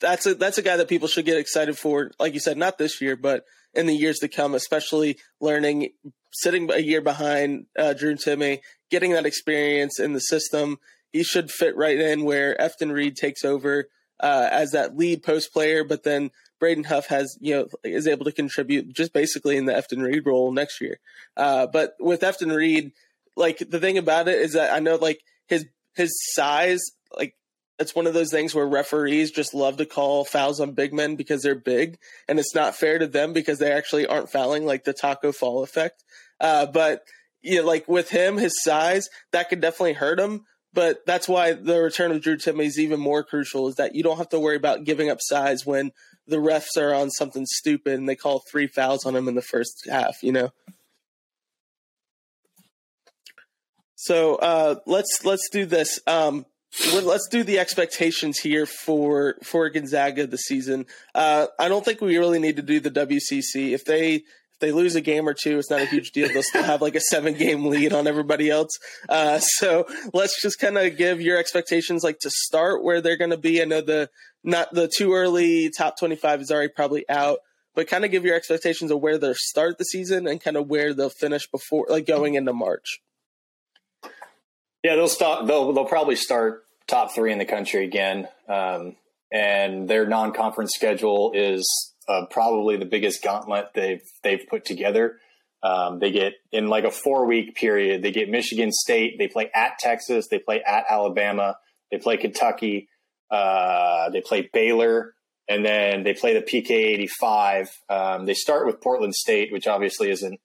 that's a that's a guy that people should get excited for. Like you said, not this year, but in the years to come, especially learning, sitting a year behind uh, Drew Timme, getting that experience in the system. He should fit right in where Efton Reid takes over uh, as that lead post player, but then Braden Huff has, you know, is able to contribute just basically in the Efton Reid role next year. Uh, but with Efton Reid, like the thing about it is that I know like his his size, like it's one of those things where referees just love to call fouls on big men because they're big, and it's not fair to them because they actually aren't fouling, like the Tacko Fall effect. Uh, but yeah, like with him, his size that could definitely hurt him. But that's why the return of Drew Timme is even more crucial. Is that you don't have to worry about giving up size when the refs are on something stupid and they call three fouls on him in the first half. You know. So uh, let's let's do this. Um, let's do the expectations here for for Gonzaga this season. Uh, I don't think we really need to do the WCC. If they they lose a game or two, it's not a huge deal. They'll still have like a seven game lead on everybody else. Uh, so let's just kind of give your expectations like to start where they're going to be. I know the not the too early top 25 is already probably out, but kind of give your expectations of where they'll start the season and kind of where they'll finish before like going into March. Yeah, they'll start. They'll they'll probably start top three in the country again, um, and their non conference schedule is uh, probably the biggest gauntlet they've they've put together. Um, they get in like a four week period. They get Michigan State. They play at Texas. They play at Alabama. They play Kentucky. Uh, they play Baylor, and then they play the PK eighty five. Um, they start with Portland State, which obviously isn't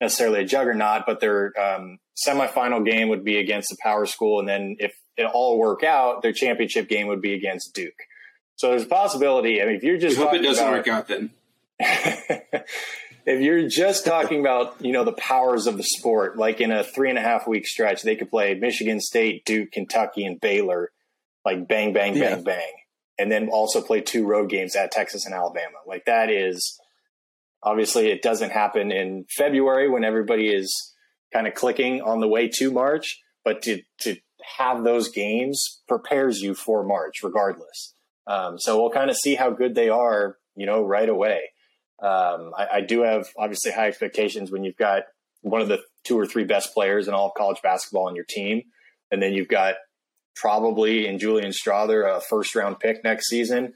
necessarily a juggernaut, but their um, semifinal game would be against a power school, and then if it all work out, their championship game would be against Duke. So there's a possibility. I mean, if you're just hope it doesn't about, work out then. if you're just talking about you know the powers of the sport, like in a three and a half week stretch, they could play Michigan State, Duke, Kentucky, and Baylor, like bang, bang, bang, bang, and then also play two road games at Texas and Alabama. Like that is obviously it doesn't happen in February when everybody is kind of clicking on the way to March, but to to have those games prepares you for March, regardless. Um, so we'll kind of see how good they are, you know, right away. Um, I, I, do have obviously high expectations when you've got one of the two or three best players in all of college basketball on your team, and then you've got probably in Julian Strawther a first round pick next season.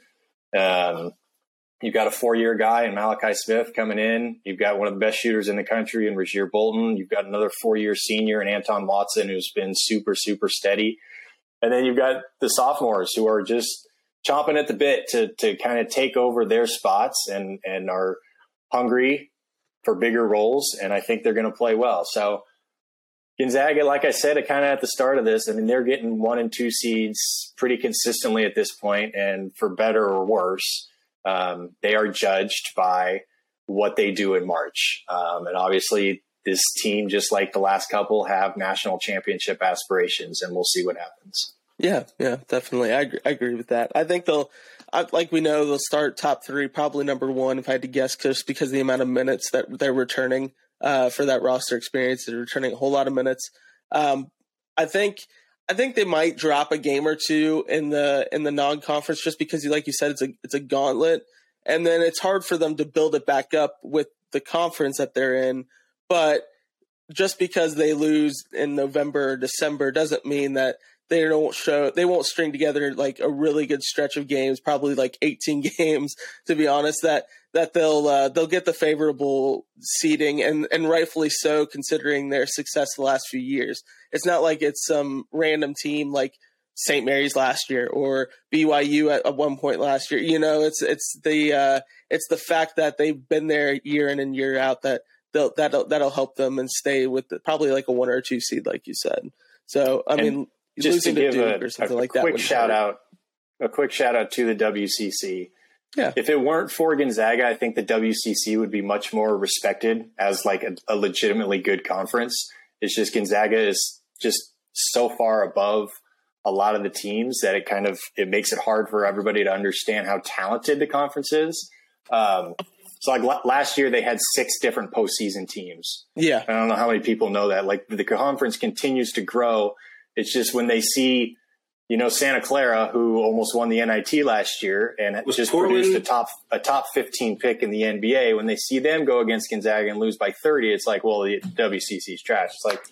Um, you've got a four year guy in Malachi Smith coming in. You've got one of the best shooters in the country in Rasir Bolton. You've got another four year senior in Anton Watson who's been super, super steady. And then you've got the sophomores who are just chomping at the bit to to kind of take over their spots and and are hungry for bigger roles. And I think they're going to play well. So Gonzaga, like I said, kind of at the start of this, I mean, they're getting one and two seeds pretty consistently at this point, and for better or worse, um, they are judged by what they do in March. Um, and obviously, this team, just like the last couple, have national championship aspirations, and we'll see what happens. Yeah, yeah, definitely. I agree, I agree with that. I think they'll, like we know, they'll start top three, probably number one, if I had to guess, just because the amount of minutes that they're returning uh, for that roster experience. They're returning a whole lot of minutes. Um, I think I think they might drop a game or two in the in the non conference just because, like you said, it's a it's a gauntlet, and then it's hard for them to build it back up with the conference that they're in. But just because they lose in November or December doesn't mean that they don't show they won't string together like a really good stretch of games probably like 18 games to be honest that that they'll uh, they'll get the favorable seeding and and rightfully so considering their success the last few years it's not like it's some random team like St. Mary's last year or BYU at, at one point last year you know it's it's the uh, it's the fact that they've been there year in and year out that they'll that'll that'll help them and stay with the, probably like a one or two seed like you said so I mean just to give a, a, a like quick shout out, a quick shout out to the WCC. Yeah. If it weren't for Gonzaga, I think the WCC would be much more respected as like a, a legitimately good conference. It's just Gonzaga is just so far above a lot of the teams that it kind of it makes it hard for everybody to understand how talented the conference is. Um, so like last year, they had six different postseason teams. Yeah, I don't know how many people know that. Like the conference continues to grow it's just when they see, you know, Santa Clara, who almost won the NIT last year and was just Portland? produced a top a top 15 pick in the NBA, when they see them go against Gonzaga and lose by 30, it's like, well, the WCC's trash. It's like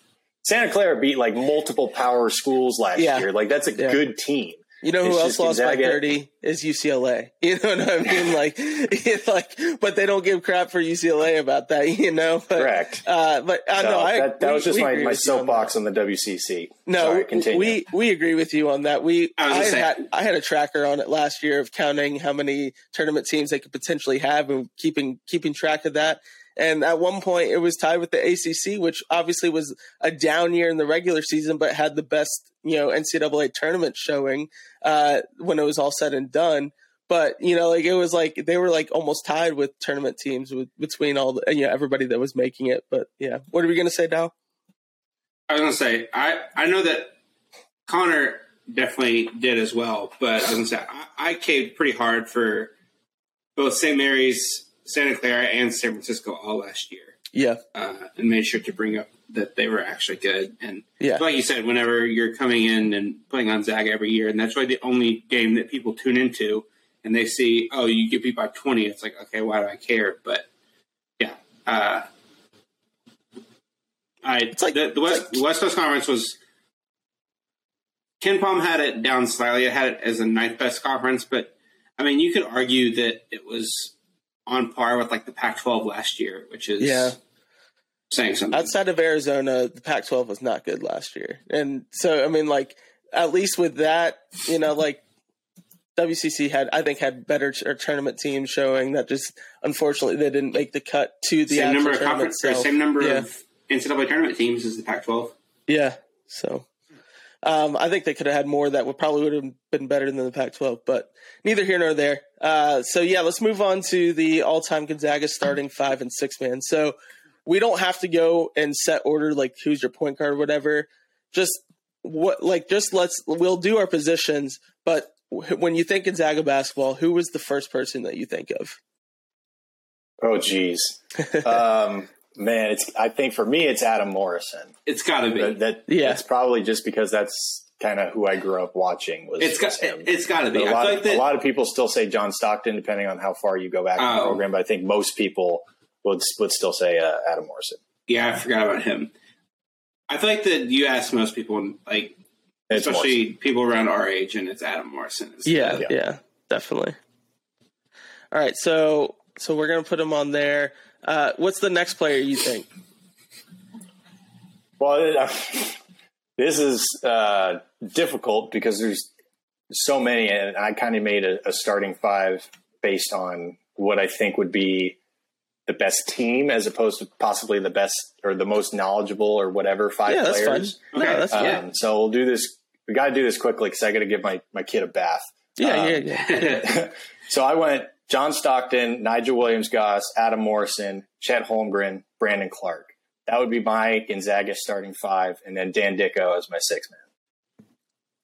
Santa Clara beat like multiple power schools last yeah. year. Like that's a yeah. good team. You know who it's else lost Gonzaga. by thirty is UCLA. You know what I mean? like, it's like, but they don't give crap for UCLA about that. You know, but, correct. Uh, but I uh, know I, that, that we, was just my, my soapbox on, on, the WCC. No, Sorry, we we agree with you on that. We I, I had I had a tracker on it last year of counting how many tournament teams they could potentially have and keeping keeping track of that. And at one point, it was tied with the ACC, which obviously was a down year in the regular season, but had the best, you know, NCAA tournament showing uh, when it was all said and done. But you know, like it was like they were like almost tied with tournament teams with, between all the you know everybody that was making it. But yeah, what are we gonna say now? I was gonna say I I know that Connor definitely did as well, but I was gonna say I, I caved pretty hard for both St. Mary's Santa Clara and San Francisco all last year. Yeah, uh, and made sure to bring up that they were actually good. And yeah, like you said, whenever you're coming in and playing on Zag every year, and that's really the only game that people tune into, and they see, oh, you get beat by 20. It's like, okay, why do I care? But yeah, uh, I it's like, the, the West, like, West Coast Conference was. KenPom had it down slightly. It had it as a ninth best conference, but I mean, you could argue that it was on par with like the Pac-12 last year, which is yeah saying something. Outside of Arizona, the Pac-12 was not good last year, and so I mean, like at least with that, you know, like WCC had I think had better t- tournament teams showing that just unfortunately they didn't make the cut to the same number of conference, same number yeah. of NCAA tournament teams as the Pac-12. Yeah, so um, I think they could have had more that would probably would have been better than the Pac-12, but neither here nor there. Uh, so yeah, let's move on to the all-time Gonzaga starting five and six man. So we don't have to go and set order like who's your point guard or whatever. Just what like just let's we'll do our positions. But when you think Gonzaga basketball, who was the first person that you think of? Oh, geez. um, man, it's. I think for me, it's Adam Morrison. It's got to be that, that. Yeah, it's probably just because that's kind of who I grew up watching. Was It's got him. it's got to be. But a I lot, feel of, like that, a lot of people still say John Stockton, depending on how far you go back in the Oh. program. But I think most people would would still say uh, Adam Morrison. yeah, I forgot about him. I feel like that you ask most people, like It's especially people around our age, and it's Adam Morrison. It's Yeah, yeah, Yeah. definitely. All right, so so we're gonna put him on there. Uh, what's the next player you think? Well, uh, this is uh, difficult because there's so many, and I kind of made a, a starting five based on what I think would be the best team, as opposed to possibly the best or the most knowledgeable or whatever five yeah, that's players. fine. No, Okay. that's Um, fine. So we'll do this. We got to do this quickly because I got to give my my kid a bath. yeah, um, yeah, yeah. so I went John Stockton, Nigel Williams Goss, Adam Morrison, Chet Holmgren, Brandon Clarke. That would be my Gonzaga starting five, and then Dan Dickau as my sixth man.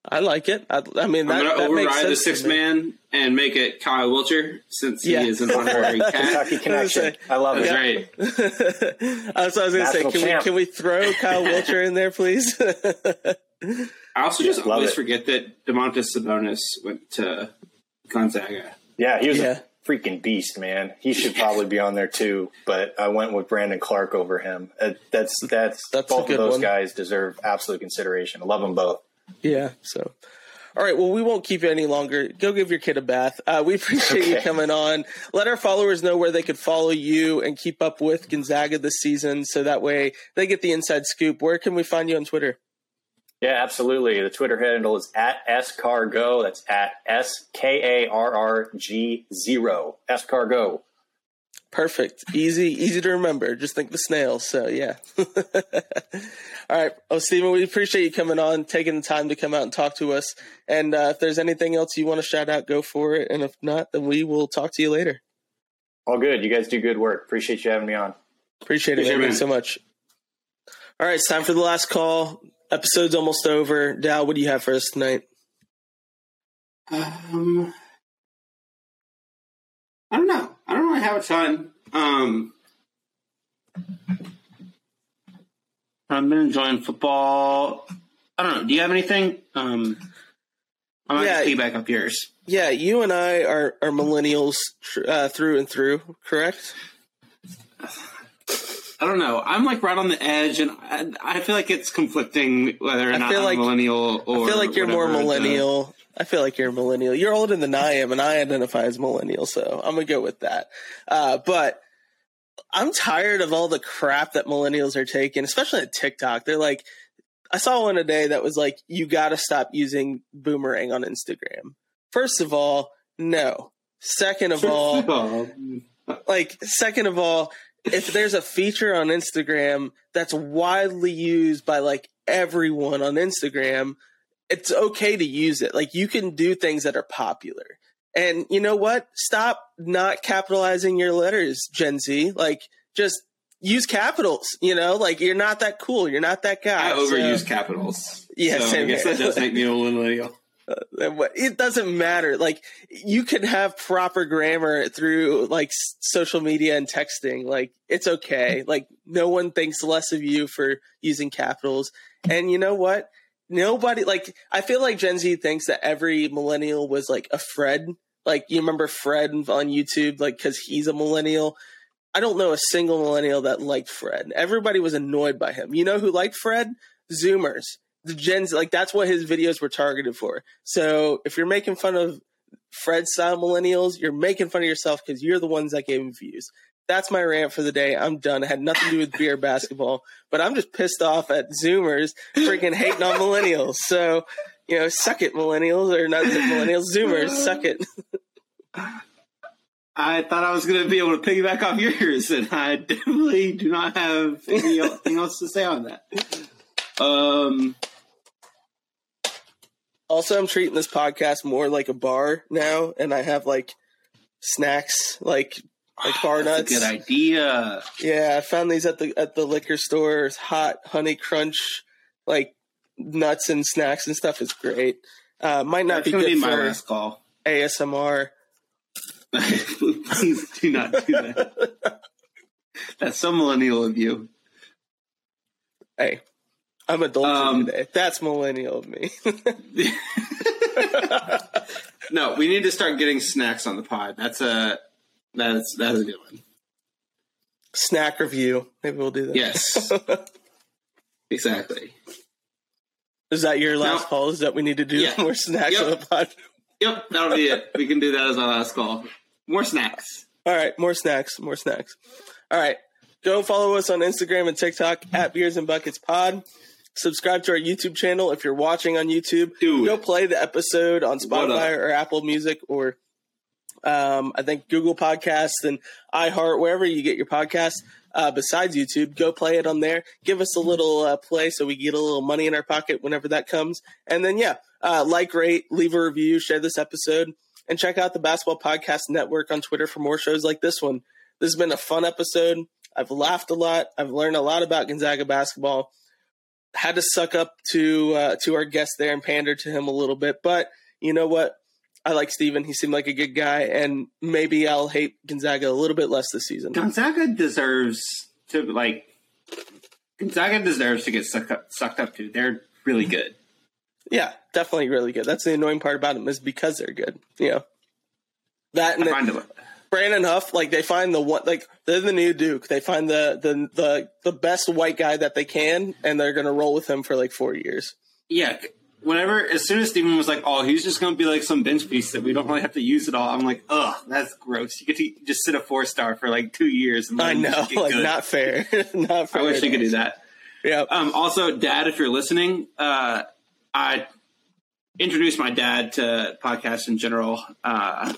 I like it. I, I mean, that, I'm going to override the sixth me. man and make it Kyle Wiltjer since Yeah. he is an honorary cat. Kentucky connection. I love That's it. right. Uh, That's what I was going to say. National Can we, can we throw Kyle Wiltjer in there, please? I also just love always it. forget that Domantas Sabonis went to Gonzaga. Yeah, he was Yeah. Freaking beast, man. He should probably be on there too, but I went with Brandon Clarke over him. Uh, that's that's, That's both of those one. guys deserve absolute consideration. I love them both. Yeah. So, all right. Well, we won't keep you any longer. Go give your kid a bath. Uh, we appreciate you coming on. Let our followers know where they could follow you and keep up with Gonzaga this season, so that way they get the inside scoop. Where can we find you on Twitter? Yeah, absolutely. The Twitter handle is at scargo. That's at s k a r r g zero scargo. Perfect. Easy, easy to remember. Just think the snails. So yeah. All right. Oh, Stephen, we appreciate you coming on, taking the time to come out and talk to us. And uh, if there's anything else you want to shout out, go for it. And if not, then we will talk to you later. All good. You guys do good work. Appreciate you having me on. Appreciate it. Appreciate man. it, Thanks so much. All right. It's time for the last call. Episode's almost over. Dal, what do you have for us tonight? Um, I don't know. I don't really have a ton. Um, I've been enjoying football. I don't know. Do you have anything? Um, I might Yeah. just piggyback up yours. Yeah, you and I are, are millennials uh, through and through, correct? I don't know. I'm like right on the edge, and I, I feel like it's conflicting whether or I not feel I'm like- millennial or. I feel like you're more millennial. I feel like you're a millennial. You're older than I am, and I identify as millennial, so I'm gonna go with that. Uh, but I'm tired of all the crap that millennials are taking, especially at TikTok. They're like, I saw one today that was like, you got to stop using boomerang on Instagram. First of all, no. Second of all, like second of all if there's a feature on instagram that's widely used by like everyone on instagram it's okay to use it. Like you can do things that are popular. And you know what? Stop not capitalizing your letters gen z. Like just use capitals you know? Like you're not that cool. You're not that guy. I overuse So- capitals. Yeah, so I same guess here. that does make me a millennial. it doesn't matter. Like you can have proper grammar through like s- social media and texting. Like it's okay. Mm-hmm. Like no one thinks less of you for using capitals. And you know what? Nobody like i feel like gen z thinks that every millennial was like a fred. Like you remember fred on youtube like because he's a millennial? I don't know a single millennial that liked fred. Everybody was annoyed by him. You know who liked fred? Zoomers the gens like that's what his videos were targeted for. So if you're making fun of Fred style millennials, you're making fun of yourself because you're the ones that gave him views. That's my rant for the day. I'm done. It had nothing to do with beer basketball, but I'm just pissed off at Zoomers freaking hating on millennials. So, you know, suck it, millennials, or not millennials, Zoomers, suck it. I thought I was going to be able to piggyback off yours, and I definitely do not have anything else to say on that. Um, Also, I'm treating this podcast more like a bar now, and I have like snacks, like like bar that's nuts. a good idea. Yeah, I found these at the at the liquor store. It's hot honey crunch, like nuts and snacks and stuff is great. Uh, might not That's be good be my last call. ASMR. Please do not do that. That's so millennial of you. Hey, I'm adult Um, today. That's millennial of me. No, we need to start getting snacks on the pod. That's a that's that's a good one. Snack review. Maybe we'll do that. Yes, exactly. Is that your last call? Is that we need to do Yeah. more snacks Yep. on the pod? Yep, that'll be it. We can do that as our last call. More snacks. All right, more snacks, more snacks. All right, go follow us on Instagram and TikTok at Beers and Buckets Pod. Subscribe to our YouTube channel if you're watching on YouTube. Do go it. play the episode on Spotify or Apple Music or um, I think Google Podcasts and iHeart, wherever you get your podcasts. Uh, besides YouTube, go play it on there. Give us a little uh, play so we get a little money in our pocket whenever that comes. And then, yeah, uh, like, rate, leave a review, share this episode, and check out the Basketball Podcast Network on Twitter for more shows like this one. This has been a fun episode. I've laughed a lot. I've learned a lot about Gonzaga basketball. Had to suck up to uh, to our guest there and pander to him a little bit, but you know what? I like Steven. He seemed like a good guy, and maybe I'll hate Gonzaga a little bit less this season. Gonzaga deserves to like. Gonzaga deserves to get sucked up, sucked up to. They're really good. Yeah, definitely really good. That's the annoying part about them is because they're good. You know that and I find it. Brandon Huff, like they find the one, like they're the new Duke. They find the the the the best white guy that they can, and they're gonna roll with him for like four years. Yeah. Whenever, as soon as Steven was like, "Oh, he's just going to be like some bench piece that we don't really have to use at all," I'm like, "Ugh, that's gross." You get to just sit a four star for like two years. And I know, get like good. not fair, not fair. I wish I could do that. Yeah, Um, also, Dad, if you're listening, uh, I introduced my dad to podcasts in general uh,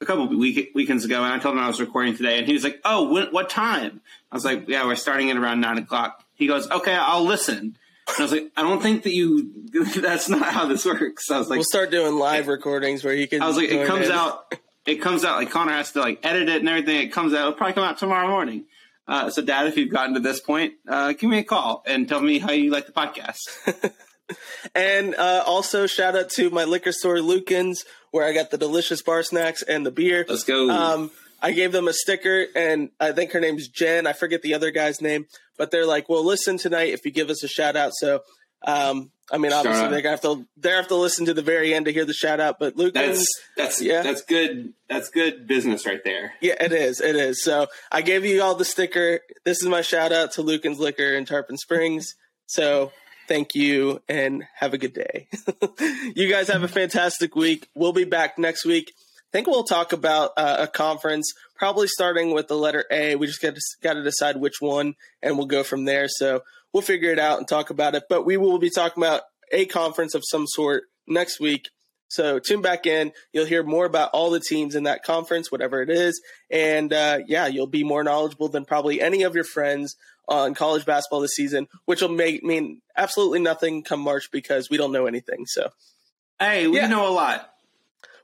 a couple of week- weekends ago, and I told him I was recording today, and he was like, "Oh, when, what time?" I was like, "Yeah, we're starting at around nine o'clock." He goes, "Okay, I'll listen." And I was like, "I don't think that you. That's not how this works." I was like, we'll start doing live recordings where you can. "I was like, it comes in. out." It comes out like Connor has to like edit it and everything. It comes out. It'll probably come out tomorrow morning. Uh, so, Dad, if you've gotten to this point, uh, give me a call and tell me how you like the podcast. And uh, also shout out to my liquor store, Lucan's, where I got the delicious bar snacks and the beer. Let's go. Um, I gave them a sticker, and I think her name's Jen. I forget the other guy's name, but they're like, "Well, listen tonight if you give us a shout out." So, um, I mean, obviously they're gonna have to they have to listen to the very end to hear the shout out. But Lucan's, That's that's Yeah. that's good. That's good business right there. yeah, it is, it is. So I gave you all the sticker. This is my shout out to Lucan's Liquor in Tarpon Springs. So thank you and have a good day. you guys have a fantastic week. We'll be back next week. I think we'll talk about uh, a conference, probably starting with the letter A. We just got to got to decide which one, and we'll go from there. So we'll figure it out and talk about it. But we will be talking about a conference of some sort next week. So tune back in. You'll hear more about all the teams in that conference, whatever it is, and uh, yeah, you'll be more knowledgeable than probably any of your friends on college basketball this season, which will make mean absolutely nothing come March because we don't know anything. So Hey, we Yeah. know a lot.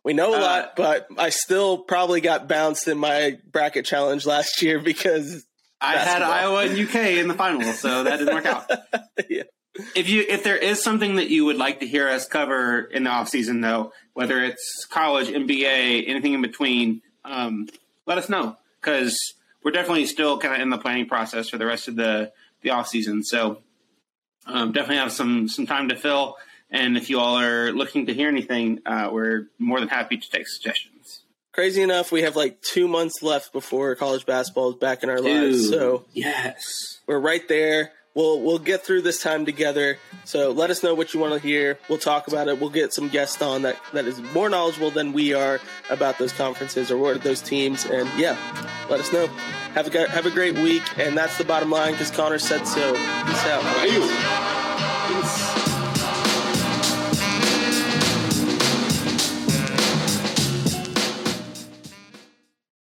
we know a Uh, lot, but I still probably got bounced in my bracket challenge last year because I had Iowa and UK in the final, so that didn't work out. Yeah. If you if there is something that you would like to hear us cover in the off season, though, whether it's college, NBA, anything in between, um, let us know because we're definitely still kind of in the planning process for the rest of the the off season. So um, definitely have some some time to fill. And if you all are looking to hear anything, uh, we're more than happy to take suggestions. crazy enough, we have like two months left before college basketball is back in our lives. So yes. we're right there. We'll we'll get through this time together. So let us know what you want to hear. We'll talk about it. We'll get some guests on that that is more knowledgeable than we are about those conferences or those teams. And yeah, let us know. Have a have a great week. And that's the bottom line because Connor said so. Peace out.